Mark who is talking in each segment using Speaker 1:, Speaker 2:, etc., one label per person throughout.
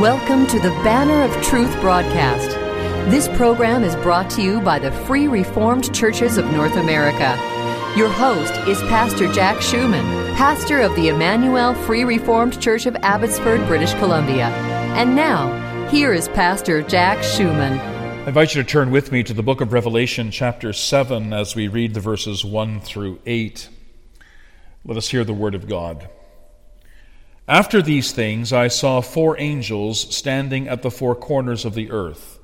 Speaker 1: Welcome to the Banner of Truth broadcast. This program is brought to you by the Free Reformed Churches of North America. Your host is Pastor Jack Schumann, pastor of the Emmanuel Free Reformed Church of Abbotsford, British Columbia. And now, here is Pastor Jack Schumann.
Speaker 2: I invite you to turn with me to the book of Revelation, chapter 7, as we read the verses 1 through 8. Let us hear the word of God. After these things, I saw four angels standing at the four corners of the earth,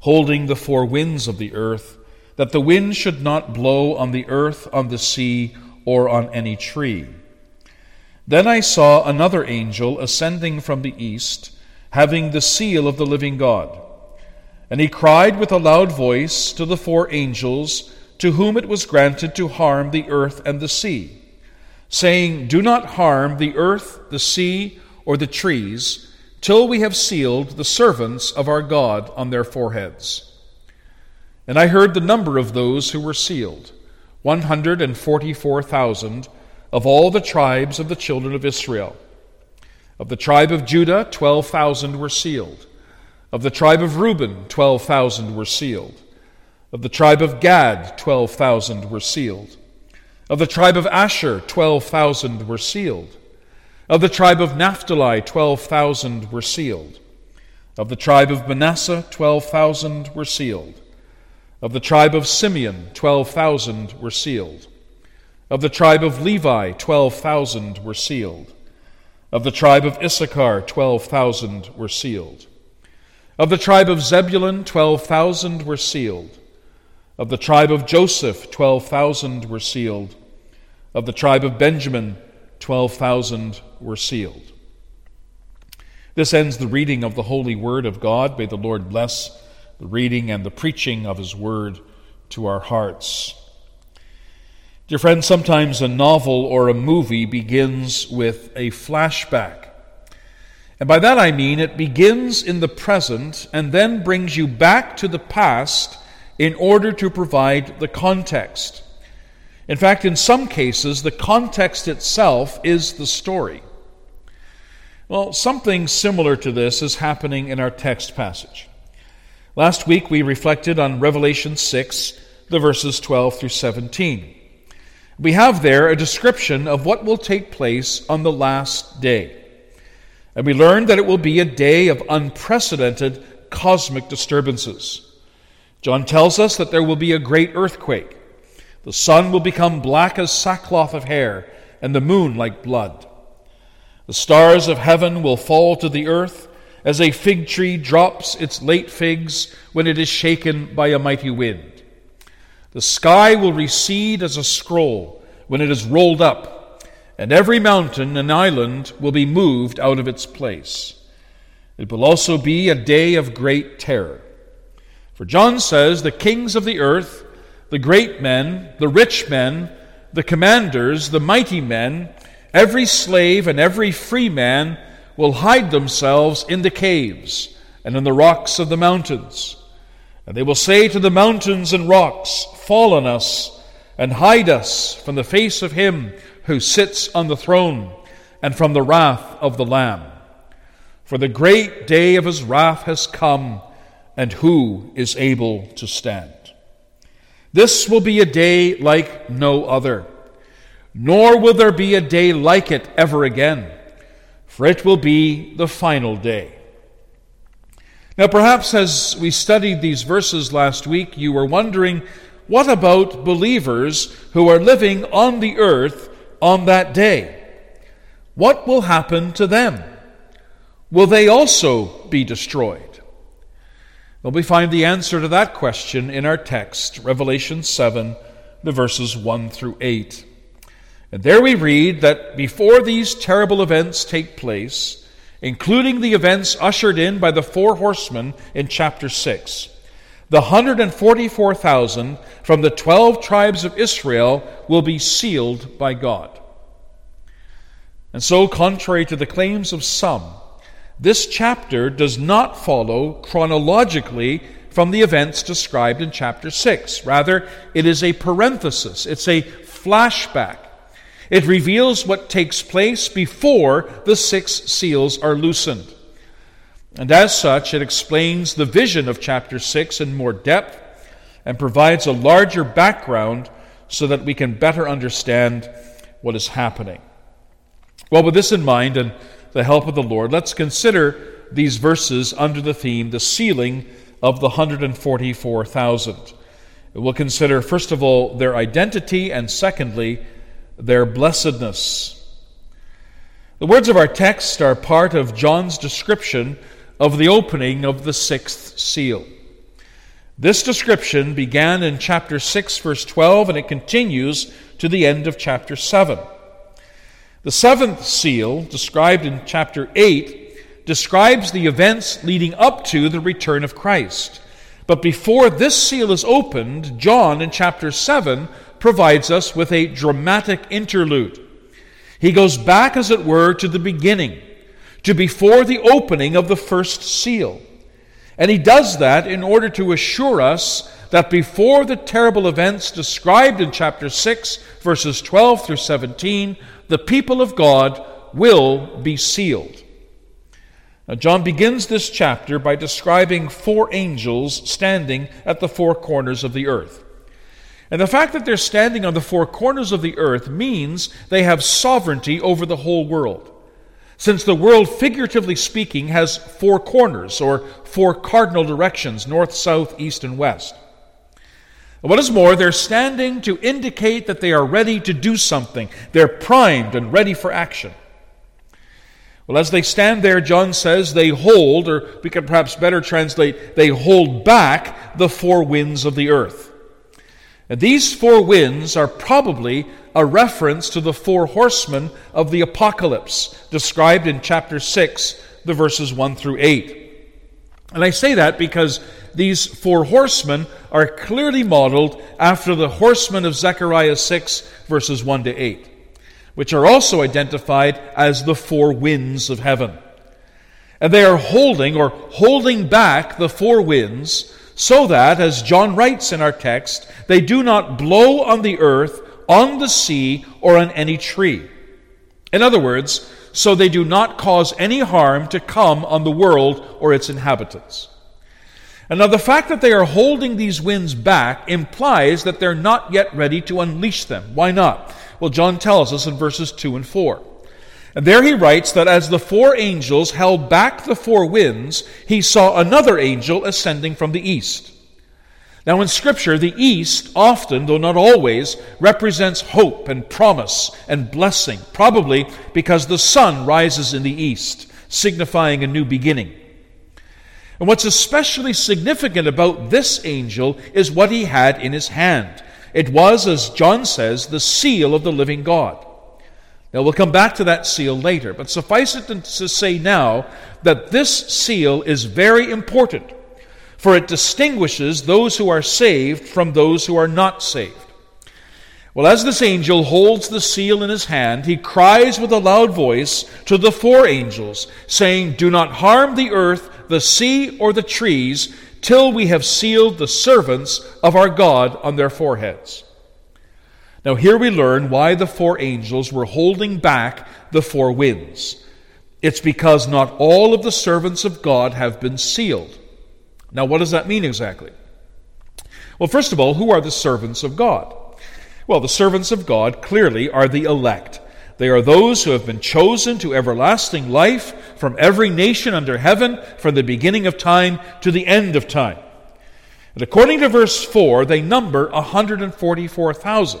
Speaker 2: holding the four winds of the earth, that the wind should not blow on the earth, on the sea, or on any tree. Then I saw another angel ascending from the east, having the seal of the living God. And he cried with a loud voice to the four angels to whom it was granted to harm the earth and the sea saying, Do not harm the earth, the sea, or the trees, till we have sealed the servants of our God on their foreheads. And I heard the number of those who were sealed 144,000 of all the tribes of the children of Israel. Of the tribe of Judah, 12,000 were sealed. Of the tribe of Reuben, 12,000 were sealed. Of the tribe of Gad, 12,000 were sealed. Of the tribe of Asher, 12,000 were sealed. Of the tribe of Naphtali, 12,000 were sealed. Of the tribe of Manasseh, 12,000 were sealed. Of the tribe of Simeon, 12,000 were sealed. Of the tribe of Levi, 12,000 were sealed. Of the tribe of Issachar, 12,000 were sealed. Of the tribe of Zebulun, 12,000 were sealed. Of the tribe of Joseph, 12,000 were sealed. Of the tribe of Benjamin, 12,000 were sealed. This ends the reading of the holy word of God. May the Lord bless the reading and the preaching of his word to our hearts. Dear friends, sometimes a novel or a movie begins with a flashback. And by that I mean it begins in the present and then brings you back to the past in order to provide the context. In fact, in some cases, the context itself is the story. Well, something similar to this is happening in our text passage. Last week we reflected on Revelation 6, the verses 12 through 17. We have there a description of what will take place on the last day. And we learned that it will be a day of unprecedented cosmic disturbances. John tells us that there will be a great earthquake. The sun will become black as sackcloth of hair, and the moon like blood. The stars of heaven will fall to the earth as a fig tree drops its late figs when it is shaken by a mighty wind. The sky will recede as a scroll when it is rolled up, and every mountain and island will be moved out of its place. It will also be a day of great terror. For John says, The kings of the earth, the great men, the rich men, the commanders, the mighty men, every slave and every free man will hide themselves in the caves and in the rocks of the mountains. And they will say to the mountains and rocks, Fall on us and hide us from the face of him who sits on the throne and from the wrath of the Lamb. For the great day of his wrath has come and who is able to stand. This will be a day like no other, nor will there be a day like it ever again, for it will be the final day. Now, perhaps as we studied these verses last week, you were wondering what about believers who are living on the earth on that day? What will happen to them? Will they also be destroyed? Well, we find the answer to that question in our text, Revelation 7, the verses 1 through 8. And there we read that before these terrible events take place, including the events ushered in by the four horsemen in chapter 6, the 144,000 from the 12 tribes of Israel will be sealed by God. And so, contrary to the claims of some, this chapter does not follow chronologically from the events described in chapter 6. Rather, it is a parenthesis, it's a flashback. It reveals what takes place before the six seals are loosened. And as such, it explains the vision of chapter 6 in more depth and provides a larger background so that we can better understand what is happening. Well, with this in mind and the help of the Lord, let's consider these verses under the theme, the sealing of the 144,000. We'll consider, first of all, their identity, and secondly, their blessedness. The words of our text are part of John's description of the opening of the sixth seal. This description began in chapter 6, verse 12, and it continues to the end of chapter 7. The seventh seal, described in chapter 8, describes the events leading up to the return of Christ. But before this seal is opened, John in chapter 7 provides us with a dramatic interlude. He goes back, as it were, to the beginning, to before the opening of the first seal. And he does that in order to assure us that before the terrible events described in chapter 6, verses 12 through 17, the people of God will be sealed. Now, John begins this chapter by describing four angels standing at the four corners of the earth. And the fact that they're standing on the four corners of the earth means they have sovereignty over the whole world. Since the world, figuratively speaking, has four corners or four cardinal directions north, south, east, and west. What is more, they're standing to indicate that they are ready to do something. They're primed and ready for action. Well, as they stand there, John says, they hold, or we could perhaps better translate, they hold back the four winds of the earth. And these four winds are probably a reference to the four horsemen of the apocalypse described in chapter 6, the verses 1 through 8. And I say that because these four horsemen are clearly modeled after the horsemen of Zechariah 6, verses 1 to 8, which are also identified as the four winds of heaven. And they are holding or holding back the four winds so that, as John writes in our text, they do not blow on the earth, on the sea, or on any tree. In other words, so they do not cause any harm to come on the world or its inhabitants. And now, the fact that they are holding these winds back implies that they're not yet ready to unleash them. Why not? Well, John tells us in verses 2 and 4. And there he writes that as the four angels held back the four winds, he saw another angel ascending from the east. Now, in Scripture, the East often, though not always, represents hope and promise and blessing, probably because the sun rises in the East, signifying a new beginning. And what's especially significant about this angel is what he had in his hand. It was, as John says, the seal of the living God. Now, we'll come back to that seal later, but suffice it to say now that this seal is very important for it distinguishes those who are saved from those who are not saved. Well, as this angel holds the seal in his hand, he cries with a loud voice to the four angels, saying, Do not harm the earth, the sea, or the trees, till we have sealed the servants of our God on their foreheads. Now, here we learn why the four angels were holding back the four winds. It's because not all of the servants of God have been sealed. Now, what does that mean exactly? Well, first of all, who are the servants of God? Well, the servants of God clearly are the elect. They are those who have been chosen to everlasting life from every nation under heaven from the beginning of time to the end of time. And according to verse 4, they number 144,000.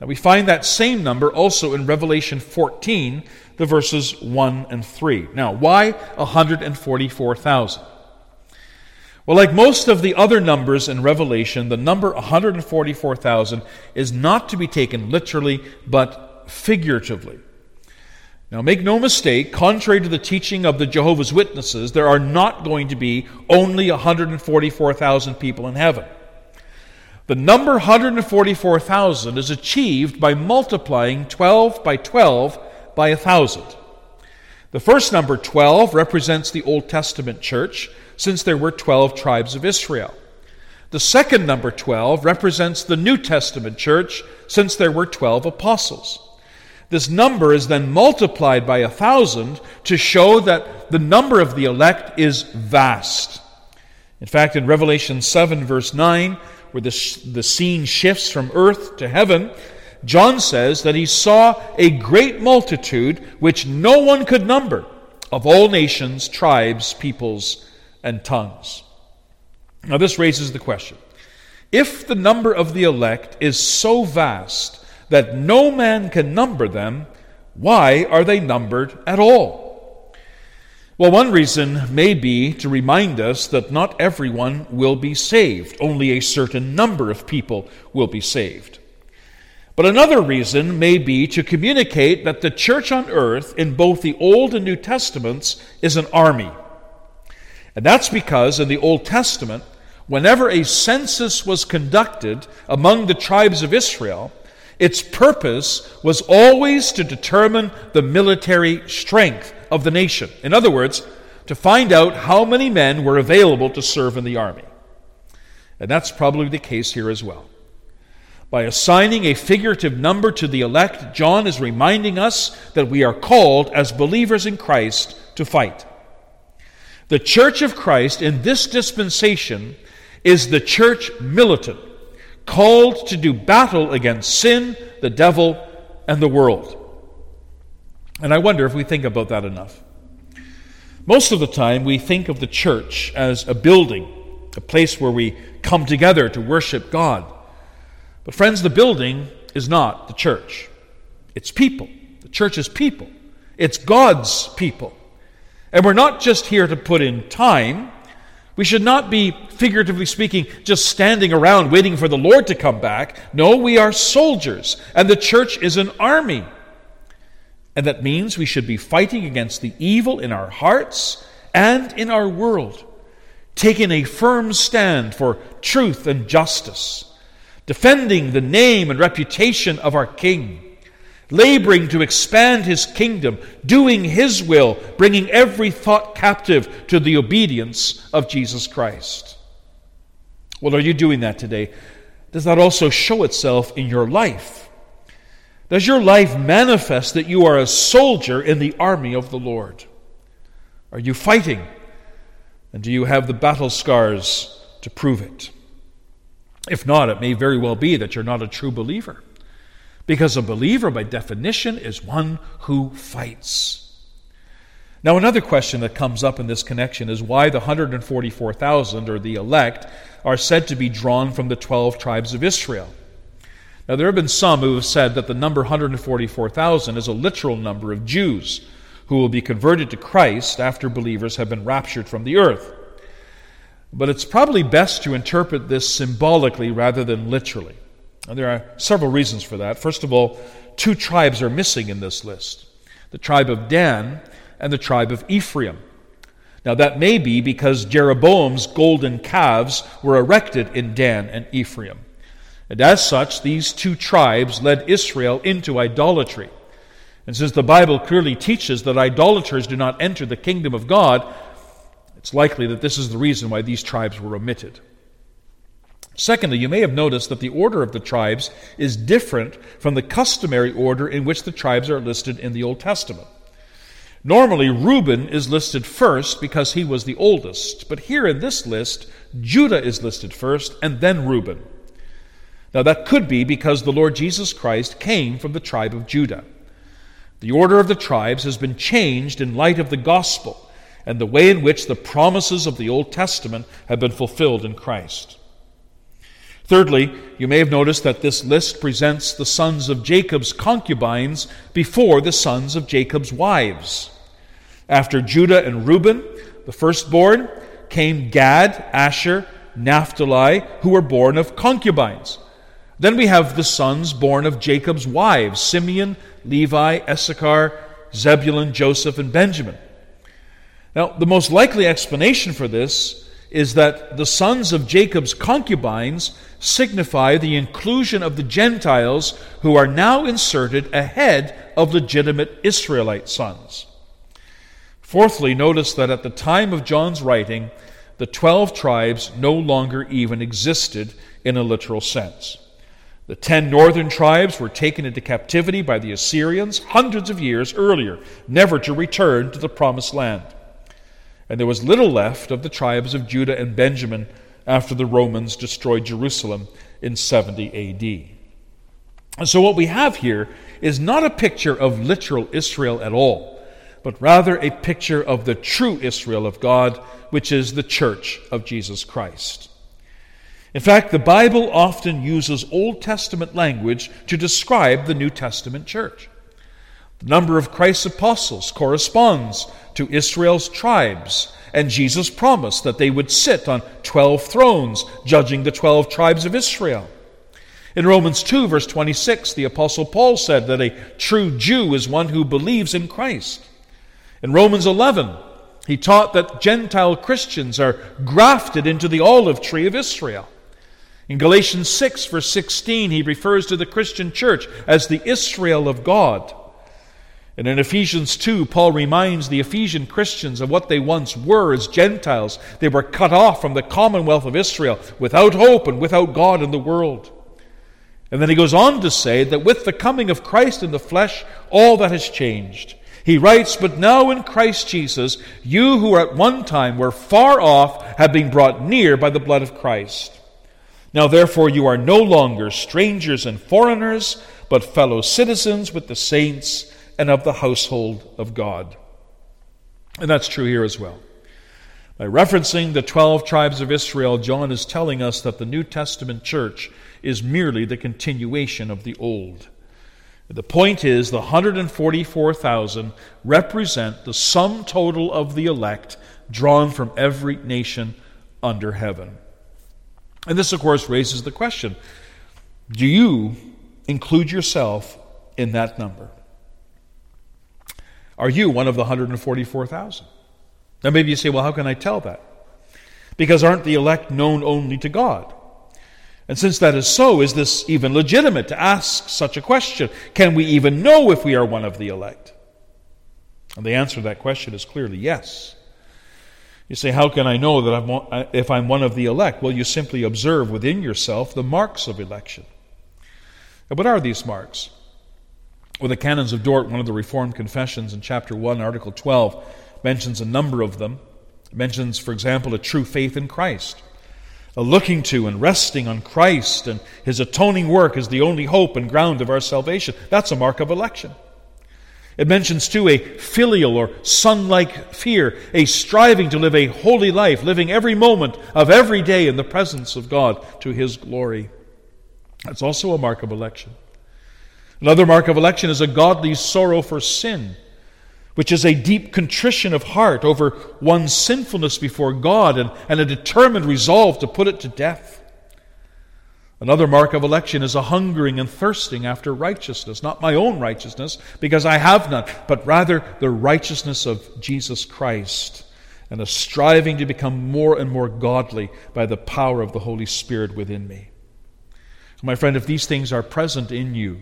Speaker 2: Now we find that same number also in Revelation 14, the verses 1 and 3. Now, why 144,000? Well, like most of the other numbers in Revelation, the number 144,000 is not to be taken literally, but figuratively. Now, make no mistake, contrary to the teaching of the Jehovah's Witnesses, there are not going to be only 144,000 people in heaven. The number 144,000 is achieved by multiplying 12 by 12 by 1,000. The first number, 12, represents the Old Testament church since there were 12 tribes of Israel. The second number 12 represents the New Testament church, since there were 12 apostles. This number is then multiplied by a thousand to show that the number of the elect is vast. In fact, in Revelation 7, verse 9, where the, the scene shifts from earth to heaven, John says that he saw a great multitude which no one could number of all nations, tribes, peoples, and tongues. Now, this raises the question if the number of the elect is so vast that no man can number them, why are they numbered at all? Well, one reason may be to remind us that not everyone will be saved, only a certain number of people will be saved. But another reason may be to communicate that the church on earth, in both the Old and New Testaments, is an army. And that's because in the Old Testament, whenever a census was conducted among the tribes of Israel, its purpose was always to determine the military strength of the nation. In other words, to find out how many men were available to serve in the army. And that's probably the case here as well. By assigning a figurative number to the elect, John is reminding us that we are called as believers in Christ to fight. The church of Christ in this dispensation is the church militant, called to do battle against sin, the devil, and the world. And I wonder if we think about that enough. Most of the time, we think of the church as a building, a place where we come together to worship God. But, friends, the building is not the church, it's people. The church is people, it's God's people. And we're not just here to put in time. We should not be, figuratively speaking, just standing around waiting for the Lord to come back. No, we are soldiers, and the church is an army. And that means we should be fighting against the evil in our hearts and in our world, taking a firm stand for truth and justice defending the name and reputation of our King, laboring to expand his kingdom, doing his will, bringing every thought captive to the obedience of Jesus Christ. Well, are you doing that today? Does that also show itself in your life? Does your life manifest that you are a soldier in the army of the Lord? Are you fighting? And do you have the battle scars to prove it? If not, it may very well be that you're not a true believer. Because a believer, by definition, is one who fights. Now, another question that comes up in this connection is why the 144,000, or the elect, are said to be drawn from the 12 tribes of Israel. Now, there have been some who have said that the number 144,000 is a literal number of Jews who will be converted to Christ after believers have been raptured from the earth. But it's probably best to interpret this symbolically rather than literally. And there are several reasons for that. First of all, two tribes are missing in this list the tribe of Dan and the tribe of Ephraim. Now, that may be because Jeroboam's golden calves were erected in Dan and Ephraim. And as such, these two tribes led Israel into idolatry. And since the Bible clearly teaches that idolaters do not enter the kingdom of God, it's likely that this is the reason why these tribes were omitted. Secondly, you may have noticed that the order of the tribes is different from the customary order in which the tribes are listed in the Old Testament. Normally, Reuben is listed first because he was the oldest, but here in this list, Judah is listed first and then Reuben. Now, that could be because the Lord Jesus Christ came from the tribe of Judah. The order of the tribes has been changed in light of the gospel and the way in which the promises of the Old Testament have been fulfilled in Christ. Thirdly, you may have noticed that this list presents the sons of Jacob's concubines before the sons of Jacob's wives. After Judah and Reuben, the firstborn, came Gad, Asher, Naphtali, who were born of concubines. Then we have the sons born of Jacob's wives Simeon, Levi, Issachar, Zebulun, Joseph, and Benjamin. Now, the most likely explanation for this is that the sons of Jacob's concubines signify the inclusion of the Gentiles who are now inserted ahead of legitimate Israelite sons. Fourthly, notice that at the time of John's writing, the 12 tribes no longer even existed in a literal sense. The ten northern tribes were taken into captivity by the Assyrians hundreds of years earlier, never to return to the promised land. And there was little left of the tribes of Judah and Benjamin after the Romans destroyed Jerusalem in 70 AD. And so, what we have here is not a picture of literal Israel at all, but rather a picture of the true Israel of God, which is the church of Jesus Christ. In fact, the Bible often uses Old Testament language to describe the New Testament church. Number of Christ's apostles corresponds to Israel's tribes, and Jesus promised that they would sit on 12 thrones, judging the 12 tribes of Israel. In Romans 2, verse 26, the Apostle Paul said that a true Jew is one who believes in Christ. In Romans 11, he taught that Gentile Christians are grafted into the olive tree of Israel. In Galatians 6, verse 16, he refers to the Christian church as the Israel of God. And in Ephesians 2, Paul reminds the Ephesian Christians of what they once were as Gentiles. They were cut off from the commonwealth of Israel, without hope and without God in the world. And then he goes on to say that with the coming of Christ in the flesh, all that has changed. He writes, But now in Christ Jesus, you who at one time were far off have been brought near by the blood of Christ. Now, therefore, you are no longer strangers and foreigners, but fellow citizens with the saints and of the household of God. And that's true here as well. By referencing the 12 tribes of Israel, John is telling us that the New Testament church is merely the continuation of the Old. The point is, the 144,000 represent the sum total of the elect drawn from every nation under heaven. And this, of course, raises the question do you include yourself in that number? Are you one of the 144,000? Now, maybe you say, well, how can I tell that? Because aren't the elect known only to God? And since that is so, is this even legitimate to ask such a question? Can we even know if we are one of the elect? And the answer to that question is clearly yes. You say, How can I know that I'm, uh, if I'm one of the elect? Well, you simply observe within yourself the marks of election. What are these marks? Well, the Canons of Dort, one of the Reformed confessions in chapter 1, article 12, mentions a number of them. It mentions, for example, a true faith in Christ, a looking to and resting on Christ and his atoning work as the only hope and ground of our salvation. That's a mark of election. It mentions, too, a filial or son like fear, a striving to live a holy life, living every moment of every day in the presence of God to His glory. That's also a mark of election. Another mark of election is a godly sorrow for sin, which is a deep contrition of heart over one's sinfulness before God and, and a determined resolve to put it to death. Another mark of election is a hungering and thirsting after righteousness, not my own righteousness, because I have none, but rather the righteousness of Jesus Christ, and a striving to become more and more godly by the power of the Holy Spirit within me. My friend, if these things are present in you,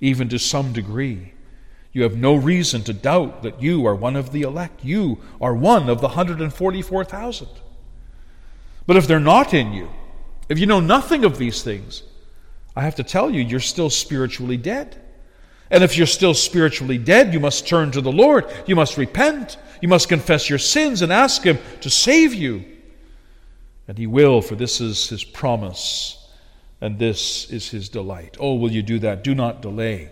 Speaker 2: even to some degree, you have no reason to doubt that you are one of the elect. You are one of the 144,000. But if they're not in you, if you know nothing of these things, I have to tell you, you're still spiritually dead. And if you're still spiritually dead, you must turn to the Lord. You must repent. You must confess your sins and ask Him to save you. And He will, for this is His promise and this is His delight. Oh, will you do that? Do not delay.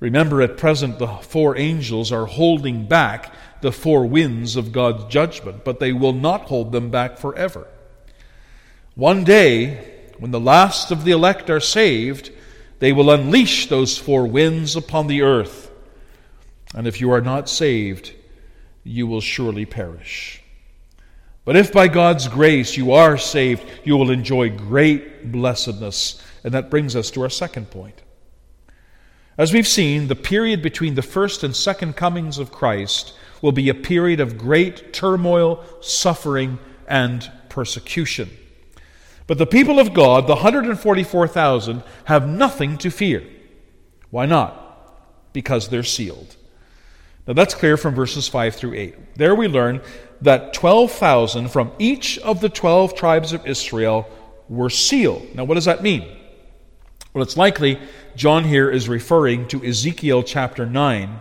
Speaker 2: Remember, at present, the four angels are holding back the four winds of God's judgment, but they will not hold them back forever. One day, when the last of the elect are saved, they will unleash those four winds upon the earth. And if you are not saved, you will surely perish. But if by God's grace you are saved, you will enjoy great blessedness. And that brings us to our second point. As we've seen, the period between the first and second comings of Christ will be a period of great turmoil, suffering, and persecution. But the people of God, the 144,000, have nothing to fear. Why not? Because they're sealed. Now that's clear from verses 5 through 8. There we learn that 12,000 from each of the 12 tribes of Israel were sealed. Now what does that mean? Well, it's likely John here is referring to Ezekiel chapter 9.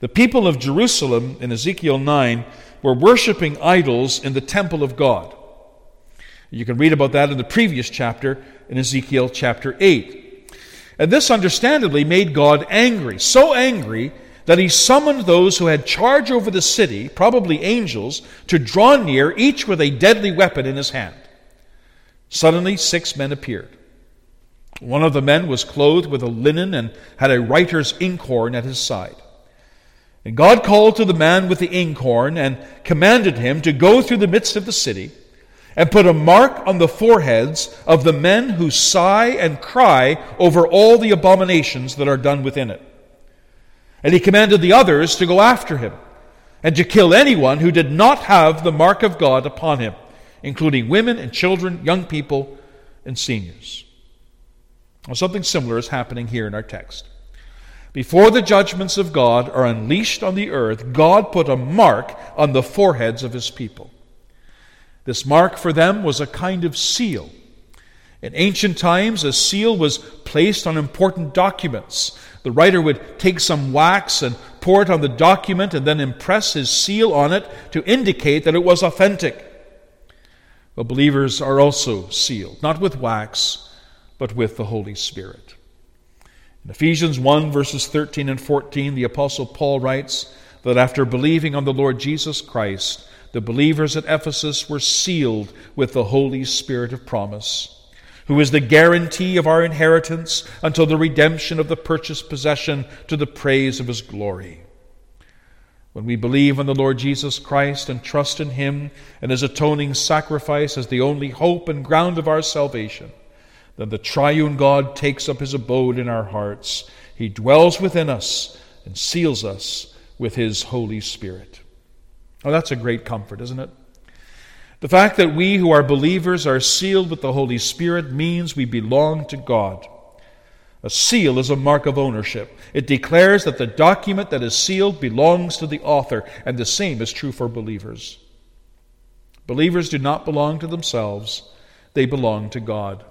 Speaker 2: The people of Jerusalem in Ezekiel 9 were worshiping idols in the temple of God. You can read about that in the previous chapter in Ezekiel chapter 8. And this understandably made God angry, so angry that he summoned those who had charge over the city, probably angels, to draw near, each with a deadly weapon in his hand. Suddenly, six men appeared. One of the men was clothed with a linen and had a writer's inkhorn at his side. And God called to the man with the inkhorn and commanded him to go through the midst of the city and put a mark on the foreheads of the men who sigh and cry over all the abominations that are done within it. And he commanded the others to go after him and to kill anyone who did not have the mark of God upon him, including women and children, young people, and seniors. Something similar is happening here in our text. Before the judgments of God are unleashed on the earth, God put a mark on the foreheads of his people. This mark for them was a kind of seal. In ancient times, a seal was placed on important documents. The writer would take some wax and pour it on the document and then impress his seal on it to indicate that it was authentic. Well, believers are also sealed, not with wax, but with the Holy Spirit. In Ephesians 1, verses 13 and 14, the Apostle Paul writes that after believing on the Lord Jesus Christ, the believers at Ephesus were sealed with the Holy Spirit of promise, who is the guarantee of our inheritance until the redemption of the purchased possession to the praise of his glory. When we believe in the Lord Jesus Christ and trust in him and his atoning sacrifice as the only hope and ground of our salvation, then the triune God takes up his abode in our hearts. He dwells within us and seals us with his Holy Spirit. Oh, that's a great comfort, isn't it? The fact that we who are believers are sealed with the Holy Spirit means we belong to God. A seal is a mark of ownership. It declares that the document that is sealed belongs to the author, and the same is true for believers. Believers do not belong to themselves, they belong to God.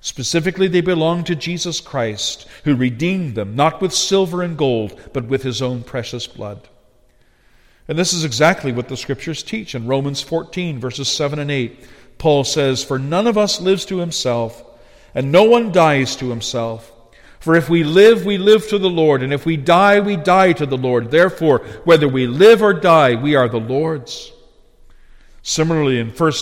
Speaker 2: Specifically, they belong to Jesus Christ, who redeemed them, not with silver and gold, but with his own precious blood. And this is exactly what the scriptures teach. In Romans 14, verses 7 and 8, Paul says, For none of us lives to himself, and no one dies to himself. For if we live, we live to the Lord, and if we die, we die to the Lord. Therefore, whether we live or die, we are the Lord's. Similarly, in 1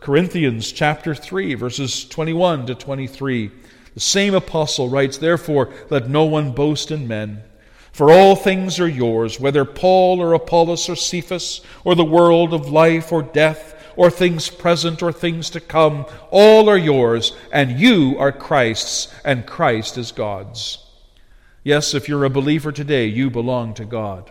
Speaker 2: Corinthians chapter 3, verses 21 to 23. The same apostle writes, Therefore, let no one boast in men. For all things are yours, whether Paul or Apollos or Cephas, or the world of life or death, or things present or things to come, all are yours, and you are Christ's, and Christ is God's. Yes, if you're a believer today, you belong to God.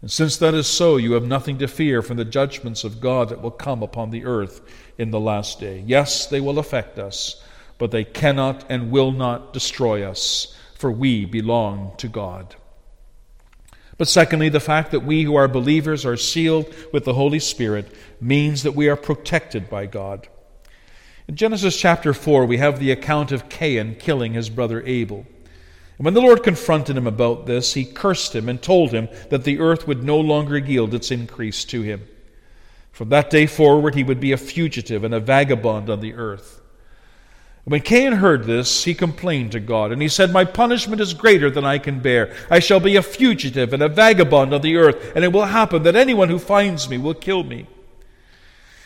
Speaker 2: And since that is so, you have nothing to fear from the judgments of God that will come upon the earth in the last day. Yes, they will affect us, but they cannot and will not destroy us, for we belong to God. But secondly, the fact that we who are believers are sealed with the Holy Spirit means that we are protected by God. In Genesis chapter 4, we have the account of Cain killing his brother Abel. And when the Lord confronted him about this, he cursed him and told him that the earth would no longer yield its increase to him. From that day forward, he would be a fugitive and a vagabond on the earth. When Cain heard this, he complained to God, and he said, My punishment is greater than I can bear. I shall be a fugitive and a vagabond on the earth, and it will happen that anyone who finds me will kill me.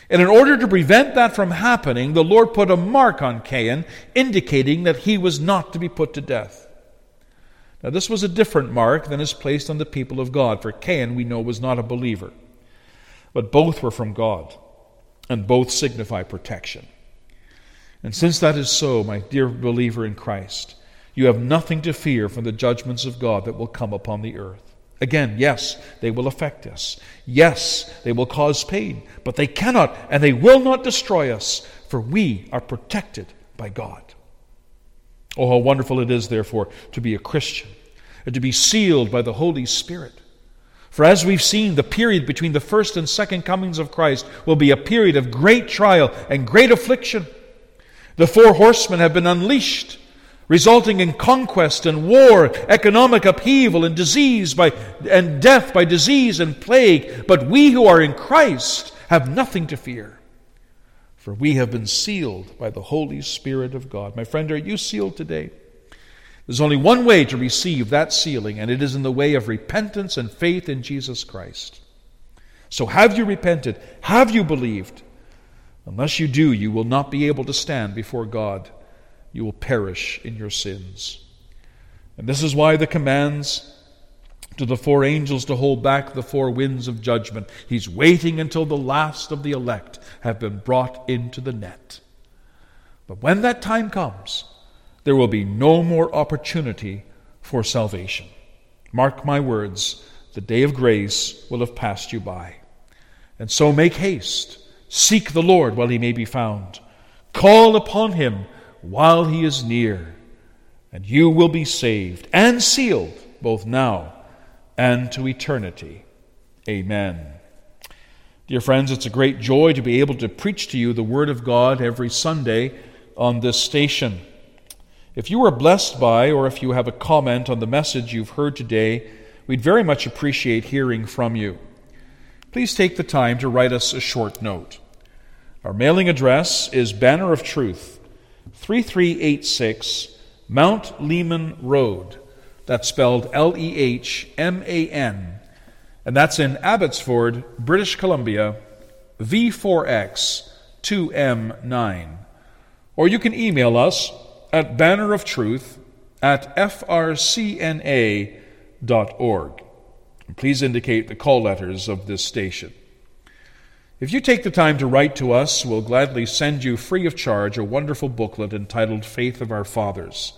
Speaker 2: And in order to prevent that from happening, the Lord put a mark on Cain, indicating that he was not to be put to death. Now, this was a different mark than is placed on the people of God, for Cain, we know, was not a believer. But both were from God, and both signify protection. And since that is so, my dear believer in Christ, you have nothing to fear from the judgments of God that will come upon the earth. Again, yes, they will affect us. Yes, they will cause pain, but they cannot and they will not destroy us, for we are protected by God. Oh, how wonderful it is, therefore, to be a Christian and to be sealed by the Holy Spirit. For as we've seen, the period between the first and second comings of Christ will be a period of great trial and great affliction. The four horsemen have been unleashed resulting in conquest and war, economic upheaval and disease by, and death by disease and plague. But we who are in Christ have nothing to fear, for we have been sealed by the Holy Spirit of God. My friend, are you sealed today? There's only one way to receive that sealing, and it is in the way of repentance and faith in Jesus Christ. So, have you repented? Have you believed? Unless you do, you will not be able to stand before God. You will perish in your sins. And this is why the commands to the four angels to hold back the four winds of judgment. He's waiting until the last of the elect have been brought into the net. But when that time comes, there will be no more opportunity for salvation. Mark my words, the day of grace will have passed you by. And so make haste. Seek the Lord while he may be found. Call upon him while he is near. And you will be saved and sealed both now and to eternity. Amen. Dear friends, it's a great joy to be able to preach to you the Word of God every Sunday on this station. If you are blessed by, or if you have a comment on the message you've heard today, we'd very much appreciate hearing from you. Please take the time to write us a short note. Our mailing address is Banner of Truth, 3386 Mount Lehman Road. That's spelled L E H M A N. And that's in Abbotsford, British Columbia, V4X 2M9. Or you can email us at Banner of Truth at frcna.org. Please indicate the call letters of this station. If you take the time to write to us, we'll gladly send you free of charge a wonderful booklet entitled Faith of Our Fathers.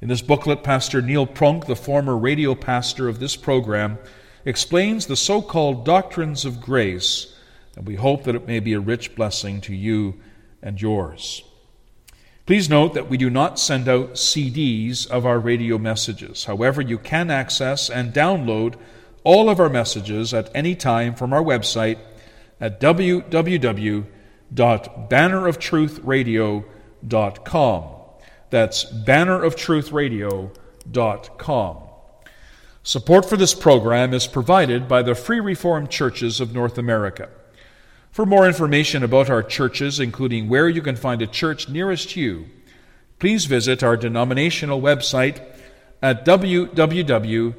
Speaker 2: In this booklet, Pastor Neil Pronk, the former radio pastor of this program, explains the so called doctrines of grace, and we hope that it may be a rich blessing to you and yours. Please note that we do not send out CDs of our radio messages. However, you can access and download all of our messages at any time from our website at www.banneroftruthradio.com. That's banneroftruthradio.com. Support for this program is provided by the Free Reformed Churches of North America. For more information about our churches, including where you can find a church nearest you, please visit our denominational website at www.frcna.org.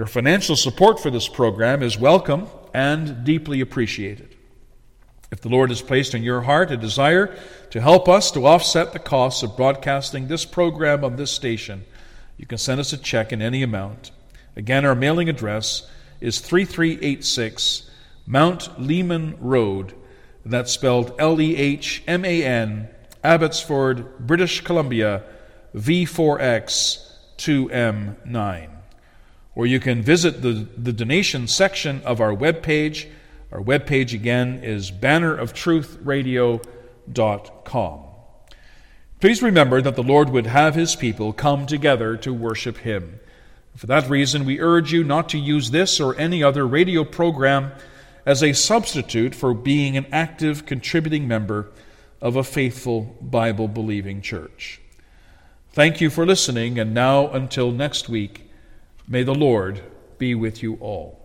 Speaker 2: Your financial support for this program is welcome and deeply appreciated. If the Lord has placed in your heart a desire to help us to offset the costs of broadcasting this program on this station, you can send us a check in any amount. Again, our mailing address is 3386 Mount Lehman Road. That's spelled L E H M A N, Abbotsford, British Columbia, V4X 2M9. Or you can visit the, the donation section of our webpage. Our webpage again is banneroftruthradio.com. Please remember that the Lord would have his people come together to worship him. For that reason, we urge you not to use this or any other radio program as a substitute for being an active, contributing member of a faithful, Bible believing church. Thank you for listening, and now until next week, may the Lord be with you all.